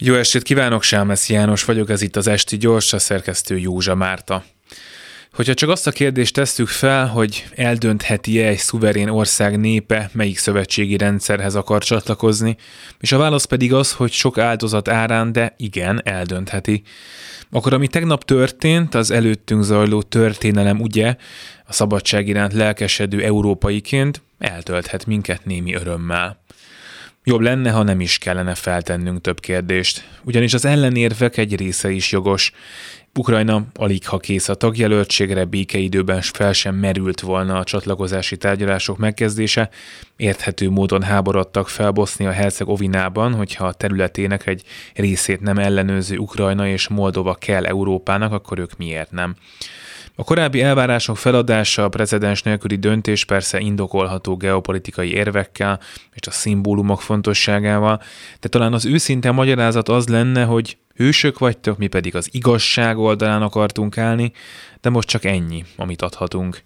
Jó estét kívánok, Sámesz János vagyok, ez itt az Esti Gyors, a szerkesztő Józsa Márta. Hogyha csak azt a kérdést tesszük fel, hogy eldöntheti-e egy szuverén ország népe, melyik szövetségi rendszerhez akar csatlakozni, és a válasz pedig az, hogy sok áldozat árán, de igen, eldöntheti. Akkor ami tegnap történt, az előttünk zajló történelem ugye, a szabadság iránt lelkesedő európaiként eltölthet minket némi örömmel. Jobb lenne, ha nem is kellene feltennünk több kérdést, ugyanis az ellenérvek egy része is jogos. Ukrajna alig ha kész a tagjelöltségre, békeidőben fel sem merült volna a csatlakozási tárgyalások megkezdése, érthető módon háborodtak fel Bosznia-Hercegovinában, hogyha a területének egy részét nem ellenőrző Ukrajna és Moldova kell Európának, akkor ők miért nem. A korábbi elvárások feladása a precedens nélküli döntés persze indokolható geopolitikai érvekkel és a szimbólumok fontosságával, de talán az őszinte magyarázat az lenne, hogy hősök vagytok, mi pedig az igazság oldalán akartunk állni, de most csak ennyi, amit adhatunk.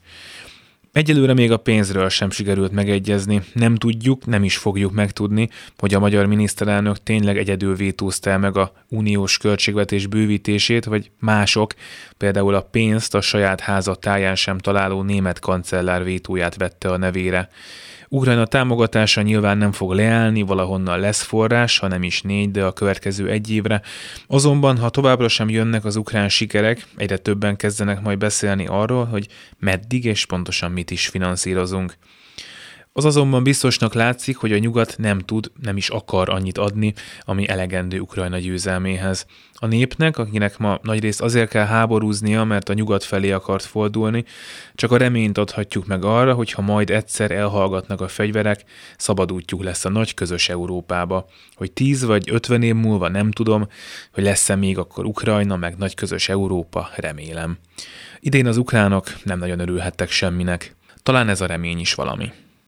Egyelőre még a pénzről sem sikerült megegyezni. Nem tudjuk, nem is fogjuk megtudni, hogy a magyar miniszterelnök tényleg egyedül vétózta meg a uniós költségvetés bővítését, vagy mások, például a pénzt a saját háza táján sem találó német kancellár vétóját vette a nevére. Ukrajna támogatása nyilván nem fog leállni, valahonnan lesz forrás, ha nem is négy, de a következő egy évre. Azonban, ha továbbra sem jönnek az ukrán sikerek, egyre többen kezdenek majd beszélni arról, hogy meddig és pontosan mit is finanszírozunk. Az azonban biztosnak látszik, hogy a nyugat nem tud, nem is akar annyit adni, ami elegendő Ukrajna győzelméhez. A népnek, akinek ma nagyrészt azért kell háborúznia, mert a nyugat felé akart fordulni, csak a reményt adhatjuk meg arra, hogy ha majd egyszer elhallgatnak a fegyverek, szabad útjuk lesz a nagy közös Európába. Hogy tíz vagy ötven év múlva nem tudom, hogy lesz-e még akkor Ukrajna, meg nagy közös Európa, remélem. Idén az ukránok nem nagyon örülhettek semminek. Talán ez a remény is valami.